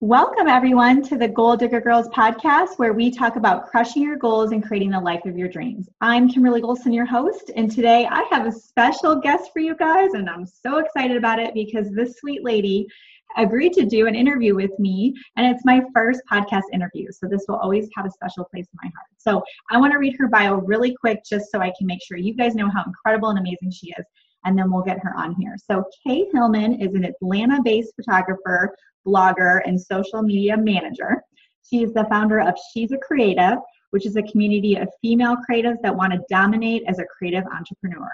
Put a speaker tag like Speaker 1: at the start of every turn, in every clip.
Speaker 1: Welcome, everyone, to the Goal Digger Girls podcast, where we talk about crushing your goals and creating the life of your dreams. I'm Kimberly Golson, your host, and today I have a special guest for you guys, and I'm so excited about it because this sweet lady agreed to do an interview with me, and it's my first podcast interview. So this will always have a special place in my heart. So I want to read her bio really quick just so I can make sure you guys know how incredible and amazing she is and then we'll get her on here. So, Kay Hillman is an Atlanta based photographer blogger, and social media manager. She is the founder of She's a Creative, which is a community of female creatives that want to dominate as a creative entrepreneur.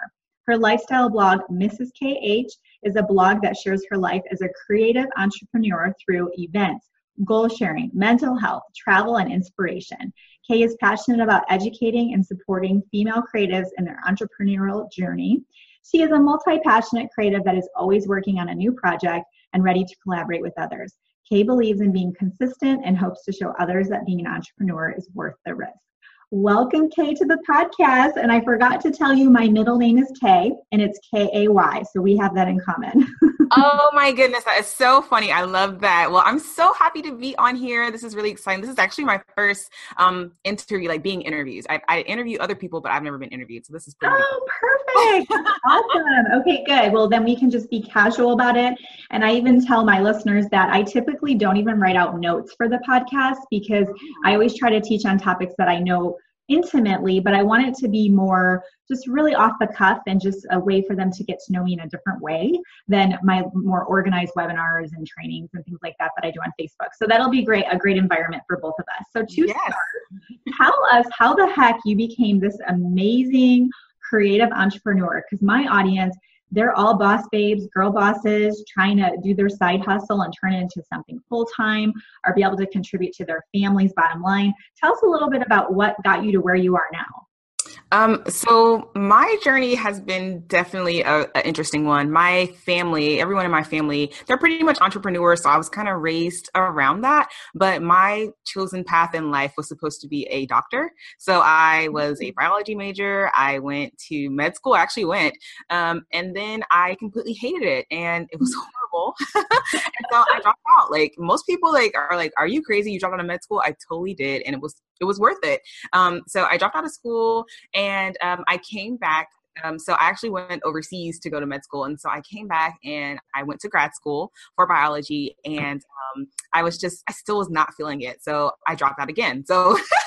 Speaker 1: Her lifestyle blog, Mrs. KH, is a blog that shares her life as a creative entrepreneur through events, goal sharing, mental health, travel, and inspiration. Kay is passionate about educating and supporting female creatives in their entrepreneurial journey. She is a multi passionate creative that is always working on a new project and ready to collaborate with others. Kay believes in being consistent and hopes to show others that being an entrepreneur is worth the risk. Welcome, Kay, to the podcast. And I forgot to tell you my middle name is Kay, and it's K A Y. So we have that in common.
Speaker 2: oh my goodness, that is so funny. I love that. Well, I'm so happy to be on here. This is really exciting. This is actually my first um, interview, like being interviewed. I, I interview other people, but I've never been interviewed. So this is pretty.
Speaker 1: Oh, perfect. awesome. Okay, good. Well, then we can just be casual about it. And I even tell my listeners that I typically don't even write out notes for the podcast because I always try to teach on topics that I know intimately, but I want it to be more just really off the cuff and just a way for them to get to know me in a different way than my more organized webinars and trainings and things like that that I do on Facebook. So that'll be great, a great environment for both of us. So to yes. start, tell us how the heck you became this amazing creative entrepreneur because my audience they're all boss babes, girl bosses, trying to do their side hustle and turn it into something full time or be able to contribute to their family's bottom line. Tell us a little bit about what got you to where you are now.
Speaker 2: Um, so my journey has been definitely an interesting one. My family, everyone in my family, they're pretty much entrepreneurs, so I was kind of raised around that. But my chosen path in life was supposed to be a doctor. So I was a biology major. I went to med school. I actually went, um, and then I completely hated it, and it was and so I dropped out. Like most people, like are like, "Are you crazy? You dropped out of med school?" I totally did, and it was it was worth it. Um, so I dropped out of school and um, I came back. Um, so I actually went overseas to go to med school, and so I came back and I went to grad school for biology, and um, I was just I still was not feeling it, so I dropped out again. So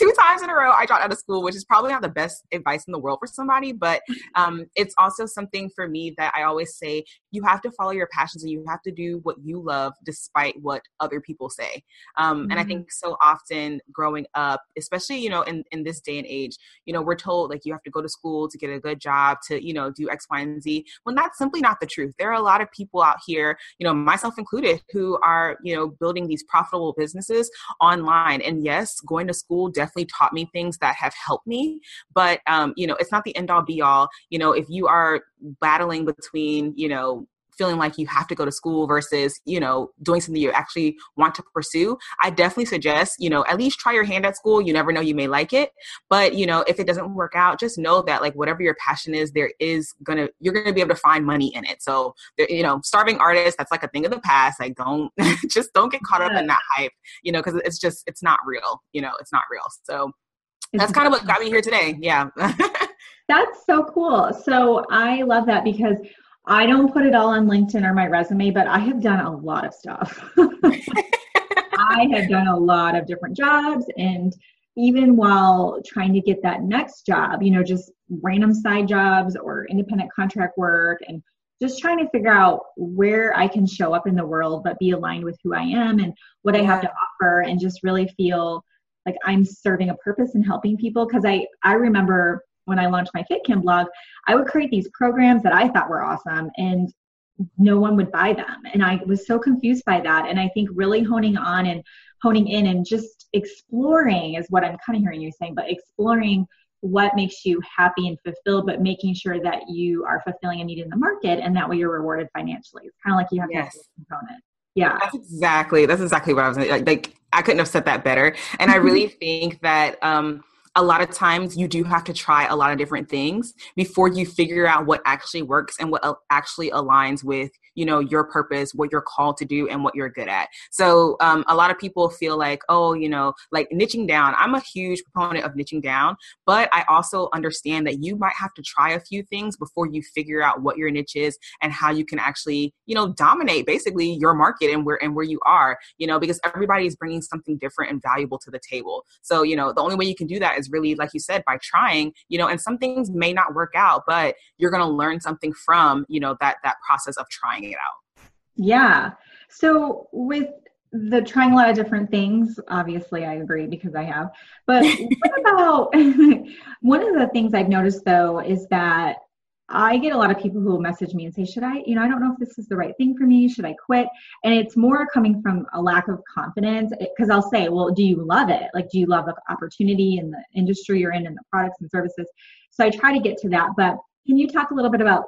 Speaker 2: two times in a row I dropped out of school, which is probably not the best advice in the world for somebody, but um, it's also something for me that I always say you have to follow your passions and you have to do what you love despite what other people say. Um, mm-hmm. And I mm-hmm. think so often growing up, especially, you know, in, in this day and age, you know, we're told like you have to go to school to get a good job to, you know, do X, Y, and Z. Well, that's simply not the truth. There are a lot of people out here, you know, myself included, who are, you know, building these profitable businesses online. And yes, going to school definitely definitely taught me things that have helped me but um, you know it's not the end all be all. You know if you are battling between you know feeling like you have to go to school versus you know doing something you actually want to pursue i definitely suggest you know at least try your hand at school. You never know you may like it. But you know if it doesn't work out just know that like whatever your passion is there is gonna you're gonna be able to find money in it. So you know starving artists that's like a thing of the past. Like don't just don't get caught up in that hype you know because it's just it's not real you know it's not real. So that's kind of what got me here today. Yeah.
Speaker 1: That's so cool. So i love that because I don't put it all on LinkedIn or my resume, but I have done a lot of stuff. I have done a lot of different jobs and even while trying to get that next job, you know, just random side jobs or independent contract work and just trying to figure out where I can show up in the world but be aligned with who I am and what I have to offer and just really feel like I'm serving a purpose and helping people because I I remember when I launched my FitKim blog, I would create these programs that I thought were awesome and no one would buy them. And I was so confused by that. And I think really honing on and honing in and just exploring is what I'm kind of hearing you saying, but exploring what makes you happy and fulfilled, but making sure that you are fulfilling a need in the market and that way you're rewarded financially. It's kind of like you have yes. component. Yeah.
Speaker 2: That's exactly that's exactly what I was like, like I couldn't have said that better. And I really think that um a lot of times you do have to try a lot of different things before you figure out what actually works and what uh, actually aligns with you know your purpose what you're called to do and what you're good at. So um, a lot of people feel like oh you know like niching down i'm a huge proponent of niching down but i also understand that you might have to try a few things before you figure out what your niche is and how you can actually you know dominate basically your market and where and where you are you know because everybody is bringing something different and valuable to the table. So you know the only way you can do that is really like you said by trying you know and some things may not work out but you're going to learn something from you know that that process of trying it out
Speaker 1: yeah so with the trying a lot of different things obviously i agree because i have but what about one of the things i've noticed though is that I get a lot of people who will message me and say, Should I, you know, I don't know if this is the right thing for me. Should I quit? And it's more coming from a lack of confidence because I'll say, Well, do you love it? Like, do you love the opportunity in the industry you're in and the products and services? So I try to get to that. But can you talk a little bit about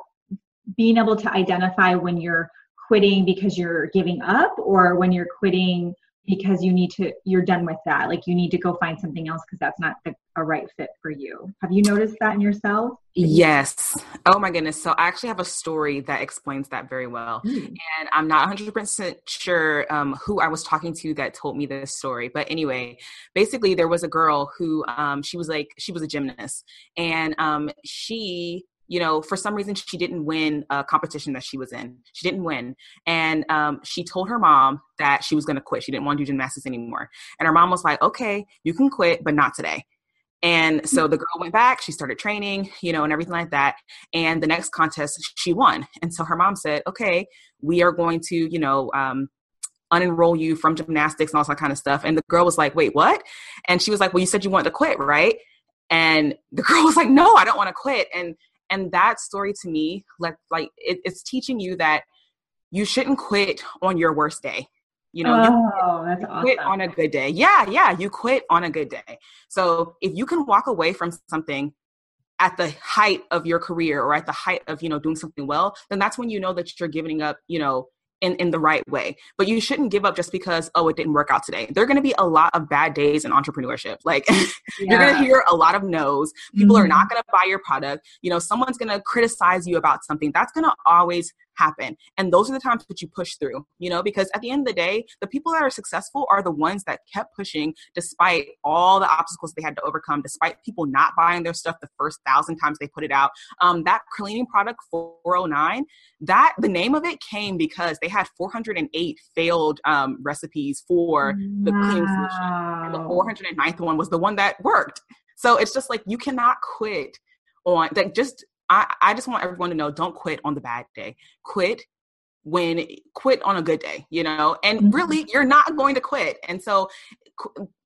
Speaker 1: being able to identify when you're quitting because you're giving up or when you're quitting because you need to you're done with that like you need to go find something else because that's not the, a right fit for you. Have you noticed that in yourself?
Speaker 2: Yes. Oh my goodness. So i actually have a story that explains that very well. Mm. and i'm not 100% sure um, who i was talking to that told me this story. But anyway basically there was a girl who um, she was like she was a gymnast. And um, she you know, for some reason she didn't win a competition that she was in. She didn't win. And um, she told her mom that she was going to quit. She didn't want to do gymnastics anymore. And her mom was like, okay, you can quit, but not today. And so the girl went back, she started training, you know, and everything like that. And the next contest, she won. And so her mom said, okay, we are going to, you know, um, unenroll you from gymnastics and all that kind of stuff. And the girl was like, wait, what? And she was like, well, you said you wanted to quit, right? And the girl was like, no, I don't want to quit. And and that story to me like like it, it's teaching you that you shouldn't quit on your worst day. You know
Speaker 1: oh, you, that's
Speaker 2: you quit
Speaker 1: awesome.
Speaker 2: on a good day. Yeah yeah you quit on a good day. So if you can walk away from something at the height of your career or at the height of you know doing something well then that's when you know that you're giving up you know in, in the right way. But you shouldn't give up just because, oh, it didn't work out today. There are going to be a lot of bad days in entrepreneurship. Like yeah. you're going to hear a lot of no's. People mm-hmm. are not going to buy your product. You know, someone's going to criticize you about something. That's going to always happen. And those are the times that you push through, you know, because at the end of the day, the people that are successful are the ones that kept pushing despite all the obstacles they had to overcome, despite people not buying their stuff the first thousand times they put it out. Um, that cleaning product 409, that the name of it came because they had 408 failed um, recipes for the wow. cleaning solution. And the 409th one was the one that worked. So it's just like you cannot quit on like just I, I just want everyone to know don't quit on the bad day. Quit when quit on a good day, you know, and mm-hmm. really you're not going to quit. And so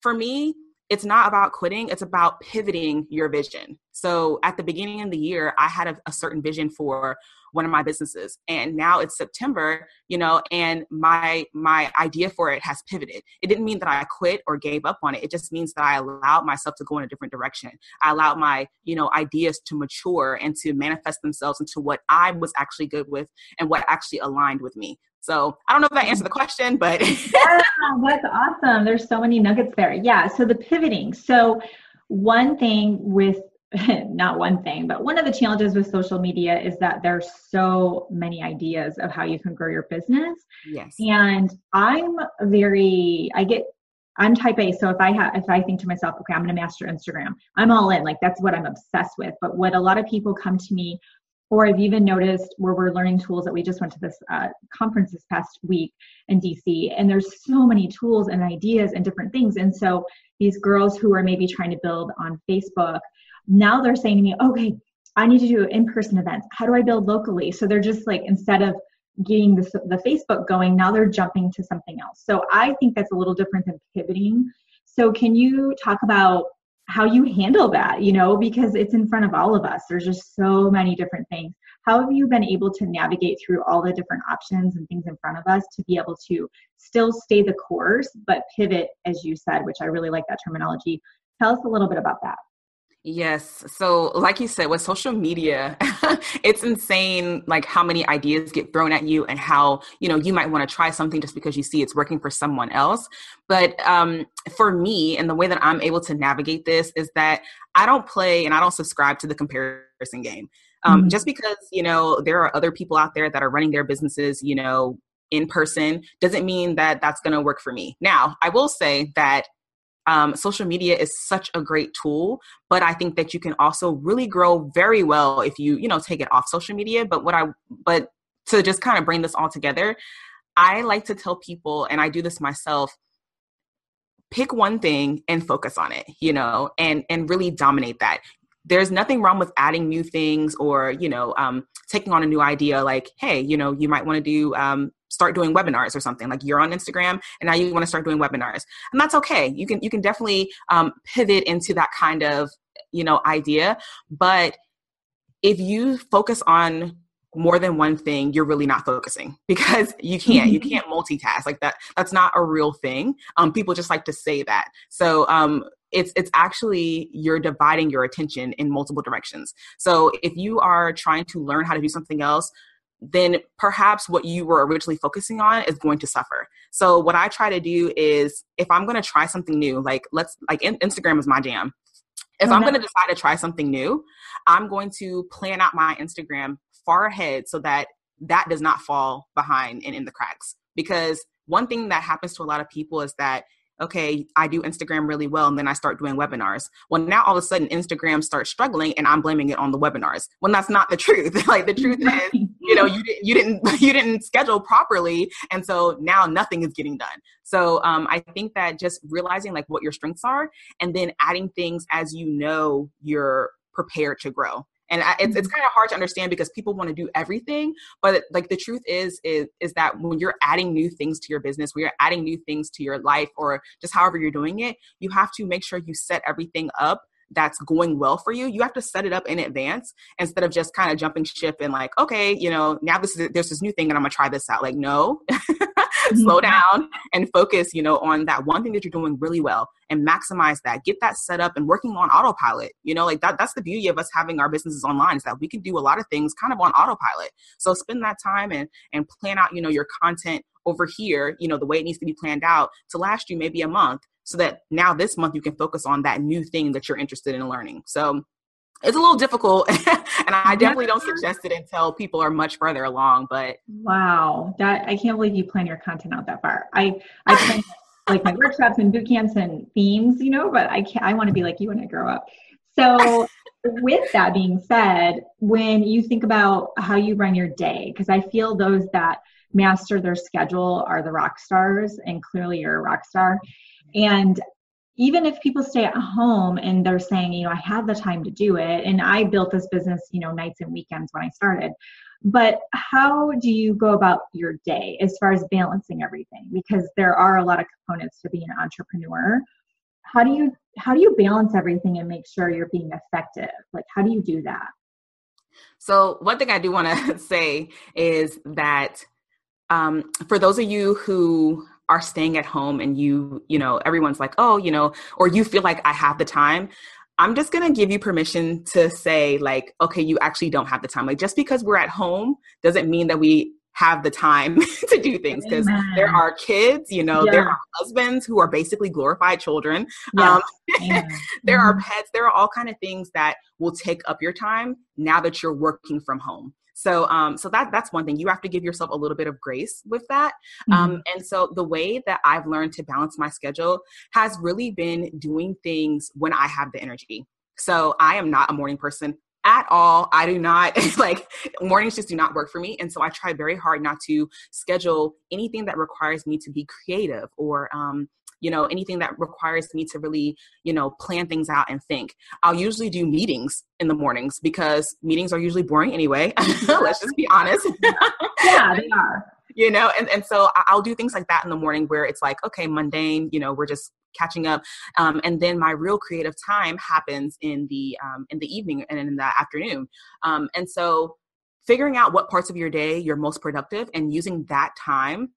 Speaker 2: for me, it's not about quitting, it's about pivoting your vision. So at the beginning of the year, I had a, a certain vision for one of my businesses and now it's september you know and my my idea for it has pivoted. It didn't mean that i quit or gave up on it it just means that i allowed myself to go in a different direction. I allowed my you know ideas to mature and to manifest themselves into what i was actually good with and what actually aligned with me so I don't know if that answered the question, but
Speaker 1: yeah, that's awesome. There's so many nuggets there. Yeah. So the pivoting. So one thing with not one thing, but one of the challenges with social media is that there's so many ideas of how you can grow your business.
Speaker 2: Yes.
Speaker 1: And I'm very, I get, I'm type A. So if I have, if I think to myself, okay, I'm going to master Instagram, I'm all in. Like that's what I'm obsessed with. But what a lot of people come to me, or I've even noticed where we're learning tools that we just went to this uh, conference this past week in DC, and there's so many tools and ideas and different things. And so these girls who are maybe trying to build on Facebook now they're saying to me, okay, I need to do in-person events. How do I build locally? So they're just like instead of getting the, the Facebook going, now they're jumping to something else. So I think that's a little different than pivoting. So can you talk about how you handle that, you know, because it's in front of all of us. There's just so many different things. How have you been able to navigate through all the different options and things in front of us to be able to still stay the course, but pivot, as you said, which I really like that terminology. Tell us a little bit about that.
Speaker 2: Yes. So, like you said, with social media, it's insane like how many ideas get thrown at you and how, you know, you might want to try something just because you see it's working for someone else. But um, for me, and the way that I'm able to navigate this is that I don't play and I don't subscribe to the comparison game. Um, mm-hmm. Just because you know there are other people out there that are running their businesses, you know, in person doesn't mean that that's going to work for me. Now, I will say that um, social media is such a great tool but i think that you can also really grow very well if you you know take it off social media. But what i but to just kind of bring this all together i like to tell people and i do this myself pick one thing and focus on it you know and and really dominate that. There's nothing wrong with adding new things or you know um, taking on a new idea like hey you know you might want to do um, start doing webinars or something like you're on instagram and now you want to start doing webinars. And that's okay. You can you can definitely um, pivot into that kind of you know idea. But if you focus on more than one thing you're really not focusing because you can't you can't multitask. Like that that's not a real thing. Um, people just like to say that. So um, it's it's actually you're dividing your attention in multiple directions. So if you are trying to learn how to do something else then perhaps what you were originally focusing on is going to suffer. So what I try to do is if I'm going to try something new, like let's like Instagram is my jam. If I'm going to decide to try something new, I'm going to plan out my Instagram far ahead so that that does not fall behind and in the cracks. Because one thing that happens to a lot of people is that okay, I do Instagram really well, and then I start doing webinars. Well, now all of a sudden Instagram starts struggling, and I'm blaming it on the webinars. When that's not the truth. like the truth is, you know, you didn't, you didn't, you didn't schedule properly, and so now nothing is getting done. So um, I think that just realizing like what your strengths are, and then adding things as you know you're prepared to grow and I, it's, it's mm-hmm. kind of hard to understand because people want to do everything but like the truth is is is that when you're adding new things to your business when you're adding new things to your life or just however you're doing it you have to make sure you set everything up that's going well for you. You have to set it up in advance instead of just kind of jumping ship and like okay you know now this is there's this new thing and i'm gonna try this out. Like no slow mm-hmm. down and focus you know on that one thing that you're doing really well and maximize that. Get that set up and working on autopilot you know like that that's the beauty of us having our businesses online is that we can do a lot of things kind of on autopilot. So spend that time and and plan out you know your content over here you know the way it needs to be planned out to last you maybe a month so that now this month you can focus on that new thing that you're interested in learning. So it's a little difficult and i definitely don't suggest it until people are much further along but
Speaker 1: wow that i can't believe you plan your content out that far. I i plan like my workshops and boot camps and themes you know but i can't i want to be like you when i grow up. So with that being said when you think about how you run your day because i feel those that master their schedule are the rock stars and clearly you're a rock star. And even if people stay at home and they're saying, you know, I have the time to do it, and I built this business, you know, nights and weekends when I started. But how do you go about your day as far as balancing everything? Because there are a lot of components to being an entrepreneur. How do you how do you balance everything and make sure you're being effective? Like how do you do that?
Speaker 2: So one thing I do want to say is that um, for those of you who are staying at home and you, you know, everyone's like, oh, you know, or you feel like I have the time, I'm just going to give you permission to say, like, okay, you actually don't have the time. Like, just because we're at home doesn't mean that we have the time to do things because there are kids, you know, yeah. there are husbands who are basically glorified children. Um, there are mm-hmm. pets. There are all kind of things that will take up your time now that you're working from home. So, um, so that that's one thing. You have to give yourself a little bit of grace with that. Um, mm-hmm. Um, and so, the way that I've learned to balance my schedule has really been doing things when I have the energy. So, I am not a morning person at all. I do not like mornings just do not work for me. And so I try very hard not to schedule anything that requires me to be creative or um, you know anything that requires me to really you know plan things out and think. I'll usually do meetings in the mornings because meetings are usually boring anyway. Let's just be honest.
Speaker 1: Yeah they are.
Speaker 2: You know and, and so i'll do things like that in the morning where it's like okay mundane you know we're just catching up. Um, and then my real creative time happens in the um, in the evening and in the afternoon. Um, and so figuring out what parts of your day you're most productive and using that time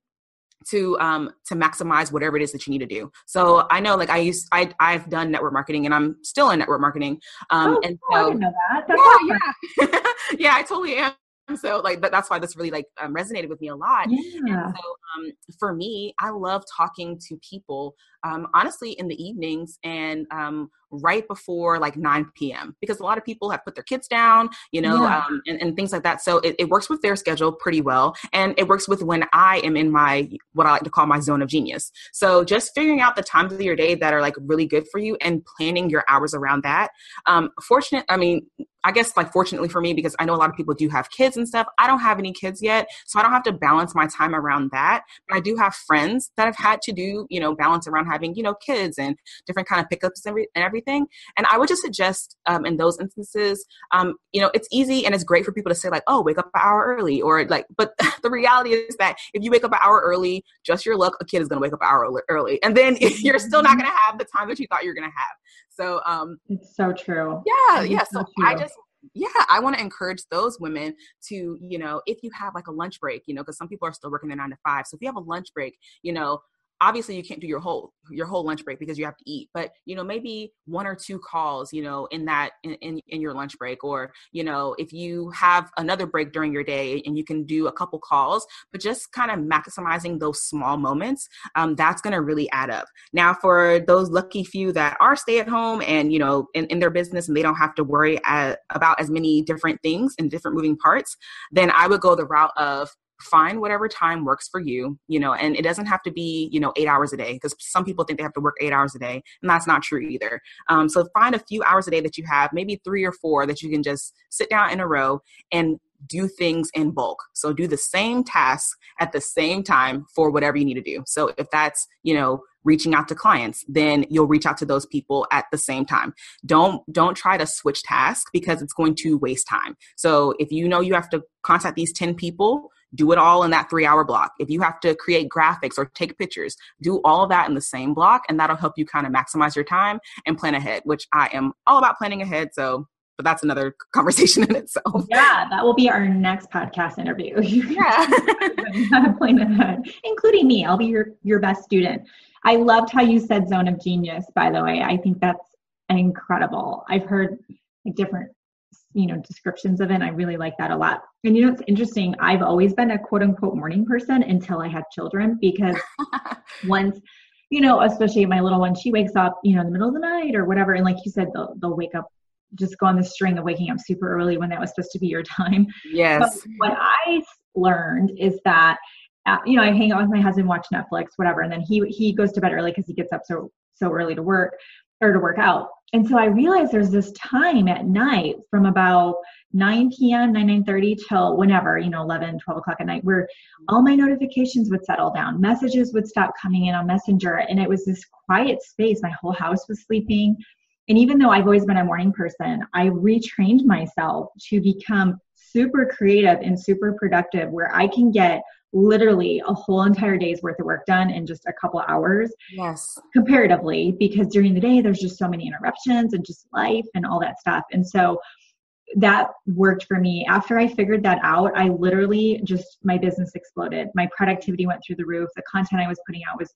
Speaker 2: to um to maximize whatever it is that you need to do so i know like i used i i've done network marketing and i'm still in network marketing um oh, and so
Speaker 1: I didn't know that. That's yeah,
Speaker 2: awesome. yeah yeah i totally am so like that's why this really like um, resonated with me a lot
Speaker 1: yeah.
Speaker 2: and so um, for me i love talking to people um, honestly in the evenings and um, right before like 9 p.m. because a lot of people have put their kids down, you know, yeah. um, and, and, things like that. So it, it, works with their schedule pretty well. And it works with when I am in my, what I like to call my zone of genius. So just figuring out the times of your day that are like really good for you and planning your hours around that. Um, fortunate, I mean, I guess like fortunately for me because I know a lot of people do have kids and stuff. I don't have any kids yet, so I don't have to balance my time around that. But I do have friends that have had to do, you know, balance around having, you know, kids and different kind of pickups and, everything everything. And I would just suggest um, in those instances, um, you know, it's easy and it's great for people to say like, oh, wake up an hour early or like, but the reality is that if you wake up an hour early, just your luck, a kid is going to wake up an hour early. And then you're still not going to have the time that you thought you were going to have. So, um,
Speaker 1: it's so true.
Speaker 2: Yeah. Yeah. So, so I just, yeah i want to encourage those women to you know if you have like a lunch break you know because some people are still working their nine to five so if you have a lunch break you know obviously you can't do your whole your whole lunch break because you have to eat but you know maybe one or two calls you know in that in, in, in, your lunch break or you know if you have another break during your day and you can do a couple calls but just kind of maximizing those small moments um, that's going to really add up. Now for those lucky few that are stay at home and you know in, in their business and they don't have to worry at, about as many different things and different moving parts then i would go the route of find whatever time works for you you know and it doesn't have to be you know eight hours a day because some people think they have to work eight hours a day and that's not true either. Um, so find a few hours a day that you have maybe three or four that you can just sit down in a row and do things in bulk. So do the same task at the same time for whatever you need to do. So if that's you know reaching out to clients then you'll reach out to those people at the same time. Don't don't try to switch tasks because it's going to waste time. So if you know you have to contact these 10 people do it all in that three hour block. If you have to create graphics or take pictures, do all that in the same block, and that'll help you kind of maximize your time and plan ahead, which I am all about planning ahead. So, but that's another conversation in itself.
Speaker 1: Yeah, that will be our next podcast interview. yeah, plan ahead, including me. I'll be your your best student. I loved how you said zone of genius. By the way, I think that's incredible. I've heard like different you know descriptions of it and i really like that a lot. And you know it's interesting i've always been a quote unquote morning person until i had children because once you know especially my little one she wakes up you know in the middle of the night or whatever and like you said they'll, they'll wake up just go on the string of waking up super early when that was supposed to be your time.
Speaker 2: Yes.
Speaker 1: but what i learned is that uh, you know i hang out with my husband watch netflix whatever and then he he goes to bed early because he gets up so so early to work or to work out and so I realized there's this time at night from about 9 p.m., 9, 9 30 till whenever, you know, 11, 12 o'clock at night, where all my notifications would settle down. Messages would stop coming in on Messenger. And it was this quiet space. My whole house was sleeping. And even though I've always been a morning person, I retrained myself to become super creative and super productive where I can get literally a whole entire day's worth of work done in just a couple hours.
Speaker 2: Yes.
Speaker 1: Comparatively, because during the day there's just so many interruptions and just life and all that stuff. And so that worked for me. After I figured that out, I literally just my business exploded. My productivity went through the roof. The content I was putting out was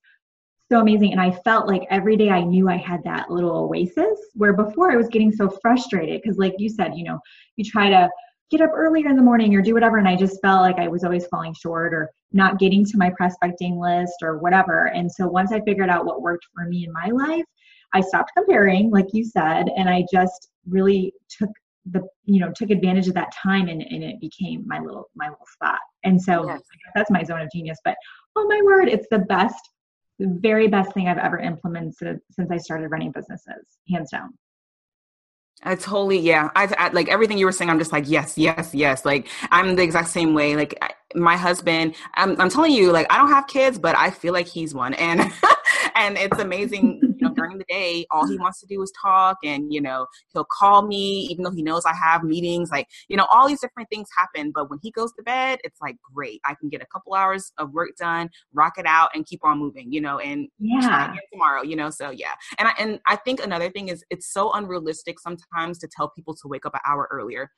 Speaker 1: so amazing. And I felt like every day I knew I had that little oasis where before I was getting so frustrated because, like you said, you know, you try to get up earlier in the morning or do whatever and i just felt like i was always falling short or not getting to my prospecting list or whatever. And so once i figured out what worked for me in my life i stopped comparing like you said and i just really took the you know took advantage of that time and, and it became my little my little spot. And so yes. that's my zone of genius but oh my word it's the best the very best thing i've ever implemented since i started running businesses hands down
Speaker 2: I totally, yeah. I, I, like everything you were saying. I'm just like, yes, yes, yes. Like I'm the exact same way. Like I, my husband, I'm, I'm telling you, like I don't have kids, but I feel like he's one, and and it's amazing. Know, during the day, all he wants to do is talk, and you know, he'll call me even though he knows I have meetings. Like you know, all these different things happen. But when he goes to bed, it's like great. I can get a couple hours of work done, rock it out, and keep on moving. You know, and
Speaker 1: yeah,
Speaker 2: tomorrow. You know, so yeah. And I and I think another thing is it's so unrealistic sometimes to tell people to wake up an hour earlier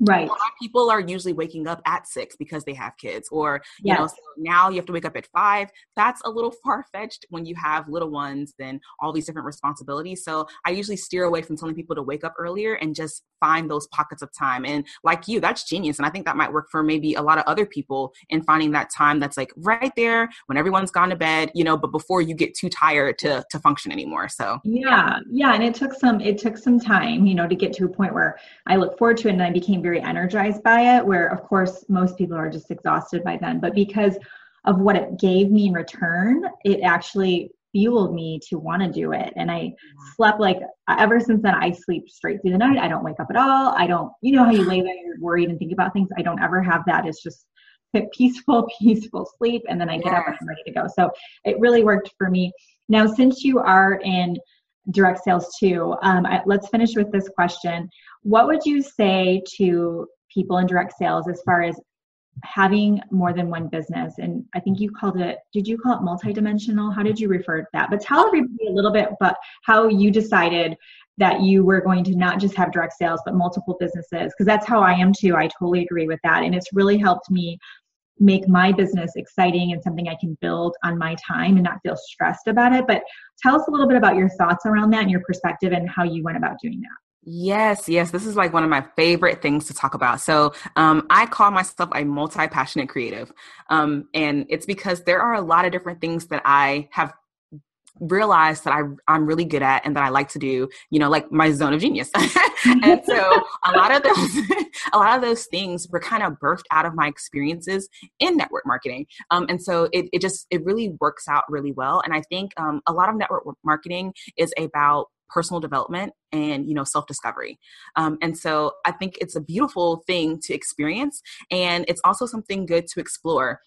Speaker 1: Right.
Speaker 2: people are usually waking up at six because they have kids, or you yes. know, so now you have to wake up at five. That's a little far fetched when you have little ones and all these different responsibilities. So I usually steer away from telling people to wake up earlier and just find those pockets of time. And like you, that's genius. And I think that might work for maybe a lot of other people in finding that time that's like right there when everyone's gone to bed, you know, but before you get too tired to to function anymore. So
Speaker 1: yeah, yeah. And it took some it took some time, you know, to get to a point where I look forward to it and I became very very energized by it, where of course most people are just exhausted by then. But because of what it gave me in return, it actually fueled me to want to do it. And I slept like ever since then, I sleep straight through the night. I don't wake up at all. I don't, you know, how you lay there, you're worried and think about things. I don't ever have that. It's just peaceful, peaceful sleep. And then I get up and I'm ready to go. So it really worked for me. Now, since you are in direct sales too, um, I, let's finish with this question. What would you say to people in direct sales as far as having more than one business? And I think you called it, did you call it multidimensional? How did you refer to that? But tell everybody a little bit about how you decided that you were going to not just have direct sales, but multiple businesses, because that's how I am too. I totally agree with that. And it's really helped me make my business exciting and something I can build on my time and not feel stressed about it. But tell us a little bit about your thoughts around that and your perspective and how you went about doing that.
Speaker 2: Yes, yes. This is like one of my favorite things to talk about. So, um, I call myself a multi passionate creative. Um, and it's because there are a lot of different things that I have realized that I, I'm really good at and that I like to do, you know, like my zone of genius. and so a lot of those, a lot of those things were kind of birthed out of my experiences in network marketing. Um, and so it, it just, it really works out really well. And I think um, a lot of network marketing is about personal development and you know self-discovery um, and so i think it's a beautiful thing to experience and it's also something good to explore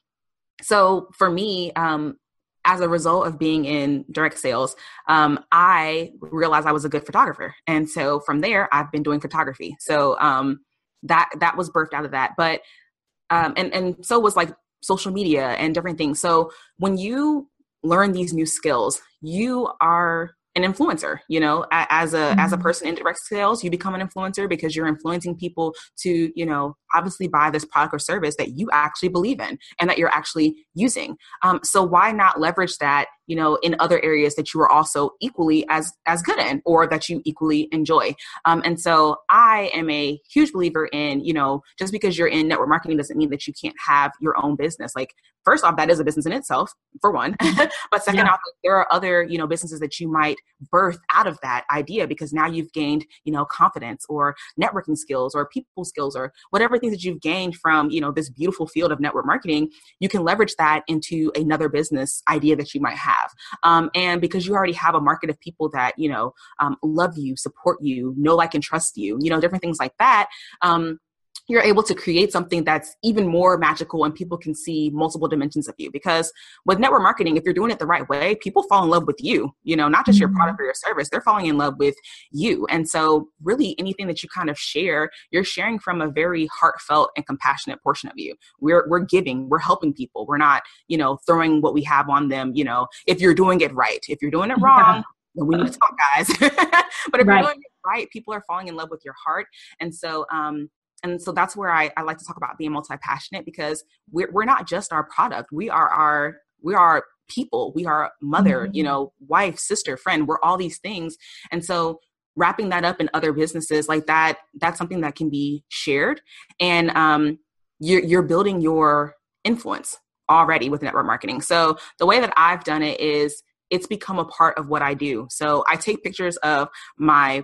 Speaker 2: so for me um, as a result of being in direct sales, um, I realized I was a good photographer, and so from there, I've been doing photography. So um, that that was birthed out of that. But um, and and so was like social media and different things. So when you learn these new skills, you are an influencer you know as a mm-hmm. as a person in direct sales you become an influencer because you're influencing people to you know obviously buy this product or service that you actually believe in and that you're actually using. Um, so why not leverage that you know in other areas that you are also equally as as good in or that you equally enjoy? Um, and so i am a huge believer in you know just because you're in network marketing doesn't mean that you can't have your own business. Like first off that is a business in itself for one. But second yeah. off there are other you know businesses that you might birth out of that idea because now you've gained you know confidence or networking skills or people skills or whatever things that you've gained from you know this beautiful field of network marketing you can leverage that into another business idea that you might have. Um, and because you already have a market of people that you know um, love you support you know like and trust you you know different things like that um, you're able to create something that's even more magical and people can see multiple dimensions of you. Because with network marketing if you're doing it the right way people fall in love with you you know not just your product mm-hmm. or your service they're falling in love with you. And so really anything that you kind of share you're sharing from a very heartfelt and compassionate portion of you. We're we're giving we're helping people. We're not you know throwing what we have on them you know if you're doing it right. If you're doing it wrong yeah. we need to talk guys. But if right. you're doing it right people are falling in love with your heart. And so um and so that's where I, I like to talk about being multi-passionate because we're, we're not just our product. We are our we are people. We are mother mm-hmm. you know wife sister friend. We're all these things. And so wrapping that up in other businesses like that that's something that can be shared. And um, you're, you're building your influence already with network marketing. So the way that i've done it is it's become a part of what i do. So i take pictures of my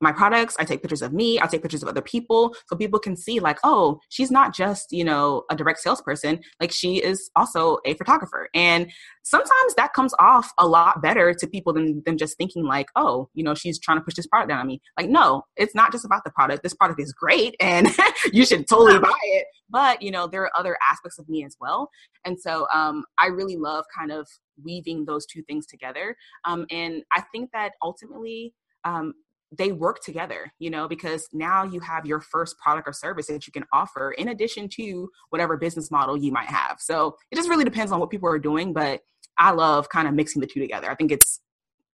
Speaker 2: my products i take pictures of me i take pictures of other people so people can see like oh she's not just you know a direct salesperson like she is also a photographer. And sometimes that comes off a lot better to people than, than just thinking like oh you know she's trying to push this product down on me. Like no it's not just about the product. This product is great and you should totally buy it. But you know there are other aspects of me as well. And so um, i really love kind of weaving those two things together. Um, and i think that ultimately um, they work together, you know, because now you have your first product or service that you can offer in addition to whatever business model you might have. So it just really depends on what people are doing, but I love kind of mixing the two together. I think it's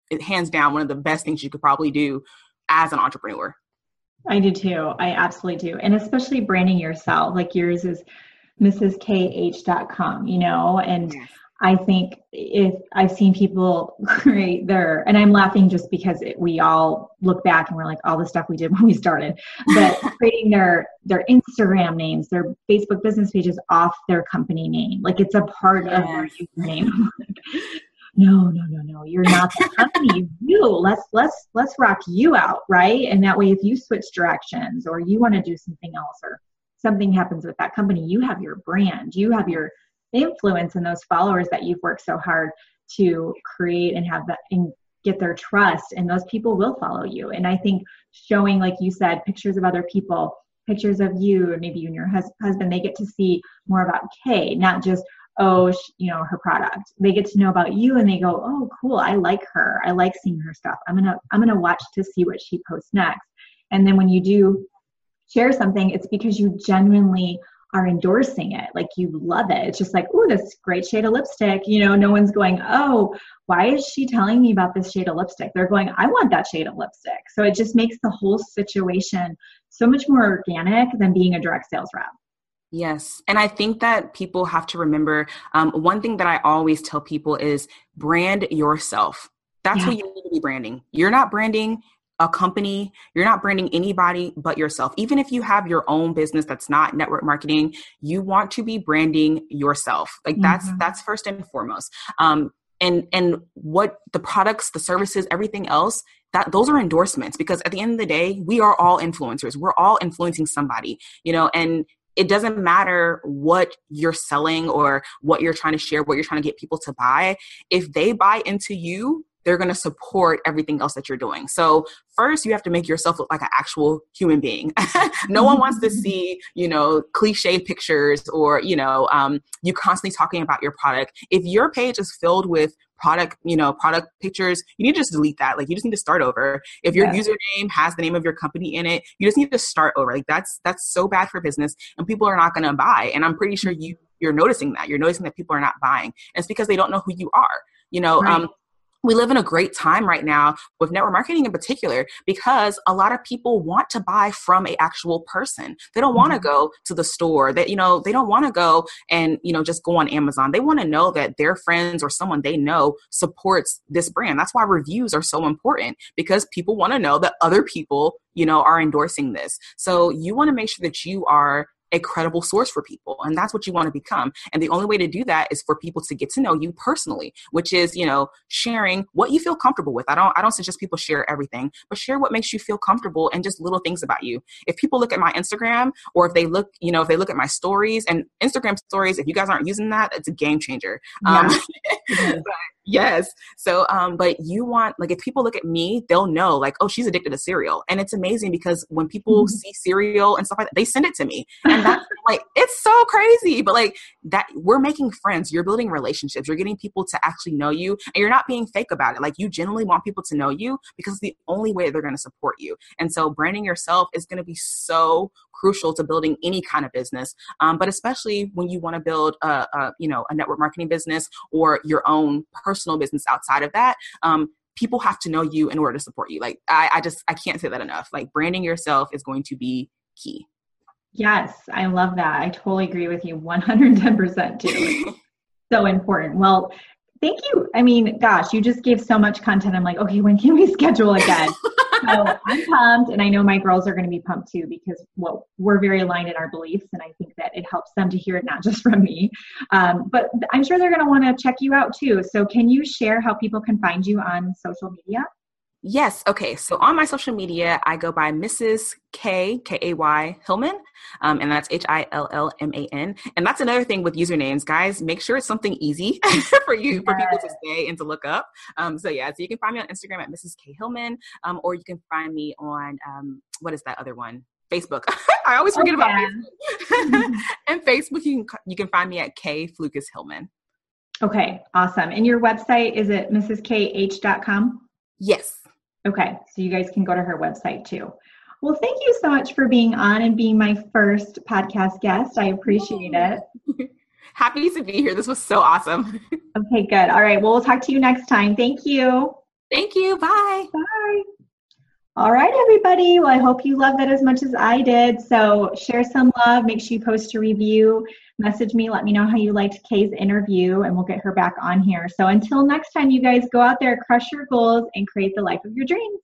Speaker 2: it hands down one of the best things you could probably do as an entrepreneur.
Speaker 1: I do too. I absolutely do. And especially branding yourself, like yours is mrskayh.com, you know, and yes. I think if I've seen people create their, and I'm laughing just because it, we all look back and we're like all the stuff we did when we started, but creating their their Instagram names, their Facebook business pages off their company name, like it's a part yes. of their username. no, no, no, no, you're not the company. you let's let's let's rock you out, right? And that way, if you switch directions or you want to do something else or something happens with that company, you have your brand, you have your influence and those followers that you've worked so hard to create and have that and get their trust and those people will follow you. And i think showing like you said pictures of other people pictures of you maybe you and your hus- husband they get to see more about kay not just oh you know her product. They get to know about you and they go oh cool i like her. I like seeing her stuff. I'm gonna i'm gonna watch to see what she posts next. And then when you do share something it's because you genuinely are endorsing it like you love it it's just like oh this great shade of lipstick you know no one's going oh why is she telling me about this shade of lipstick they're going i want that shade of lipstick so it just makes the whole situation so much more organic than being a direct sales rep
Speaker 2: Yes. And I think that people have to remember um, one thing that I always tell people is brand yourself. That's yeah. who you need to be branding. You're not branding a company, you're not branding anybody but yourself. Even if you have your own business that's not network marketing, you want to be branding yourself. Like that's mm-hmm. that's first and foremost. Um, and and what the products, the services, everything else that those are endorsements because at the end of the day, we are all influencers. We're all influencing somebody, you know, and it doesn't matter what you're selling or what you're trying to share, what you're trying to get people to buy. If they buy into you, they're going to support everything else that you're doing. So first you have to make yourself look like an actual human being. no one wants to see, you know, cliche pictures or, you know, um, you constantly talking about your product. If your page is filled with product, you know, product pictures, you need to just delete that. Like you just need to start over. If your yeah. username has the name of your company in it, you just need to start over. Like that's that's so bad for business and people are not going to buy. And I'm pretty sure you you're noticing that. You're noticing that people are not buying. And it's because they don't know who you are. You know, right. um, we live in a great time right now with network marketing in particular because a lot of people want to buy from a actual person. They don't want to mm-hmm. go to the store. That you know they don't want to go and you know just go on amazon. They want to know that their friends or someone they know supports this brand. That's why reviews are so important because people want to know that other people you know are endorsing this. So you want to make sure that you are a credible source for people and that's what you want to become and the only way to do that is for people to get to know you personally which is you know sharing what you feel comfortable with. I don't i don't suggest people share everything but share what makes you feel comfortable and just little things about you. If people look at my instagram or if they look you know if they look at my stories and instagram stories if you guys aren't using that it's a game changer. Yeah. um, Yes. So, um, but you want like if people look at me, they'll know like, oh, she's addicted to cereal, and it's amazing because when people mm-hmm. see cereal and stuff like that, they send it to me, and that's like it's so crazy. But like that, we're making friends. You're building relationships. You're getting people to actually know you, and you're not being fake about it. Like you genuinely want people to know you because it's the only way they're going to support you. And so, branding yourself is going to be so crucial to building any kind of business, um, but especially when you want to build a, a, you know a network marketing business or your own personal business outside of that. Um, people have to know you in order to support you. Like I, I just I can't say that enough. Like branding yourself is going to be key.
Speaker 1: Yes, I love that. I totally agree with you 110% too. so important. Well, thank you. I mean, gosh, you just gave so much content. I'm like, okay, when can we schedule again? so I'm pumped, and I know my girls are going to be pumped too because well, we're very aligned in our beliefs, and I think that it helps them to hear it not just from me, um, but I'm sure they're going to want to check you out too. So, can you share how people can find you on social media?
Speaker 2: Yes. Okay. So on my social media, I go by Mrs. K K A Y Hillman, um, and that's H I L L M A N. And that's another thing with usernames, guys. Make sure it's something easy for you for people to say and to look up. Um, so yeah, so you can find me on Instagram at Mrs. Kay Hillman, um, or you can find me on um, what is that other one? Facebook. I always forget okay. about Facebook. and Facebook, you can you can find me at Kay Flucas Hillman.
Speaker 1: Okay, awesome. And your website is it mrskayh.com?
Speaker 2: Yes.
Speaker 1: Okay, so you guys can go to her website too. Well, thank you so much for being on and being my first podcast guest. I appreciate it.
Speaker 2: Happy to be here. This was so awesome.
Speaker 1: okay, good. All right. Well, we'll talk to you next time. Thank you.
Speaker 2: Thank you. Bye.
Speaker 1: Bye. All right, everybody. Well, I hope you loved that as much as I did. So share some love. Make sure you post a review. Message me. Let me know how you liked Kay's interview, and we'll get her back on here. So until next time, you guys go out there, crush your goals, and create the life of your dreams.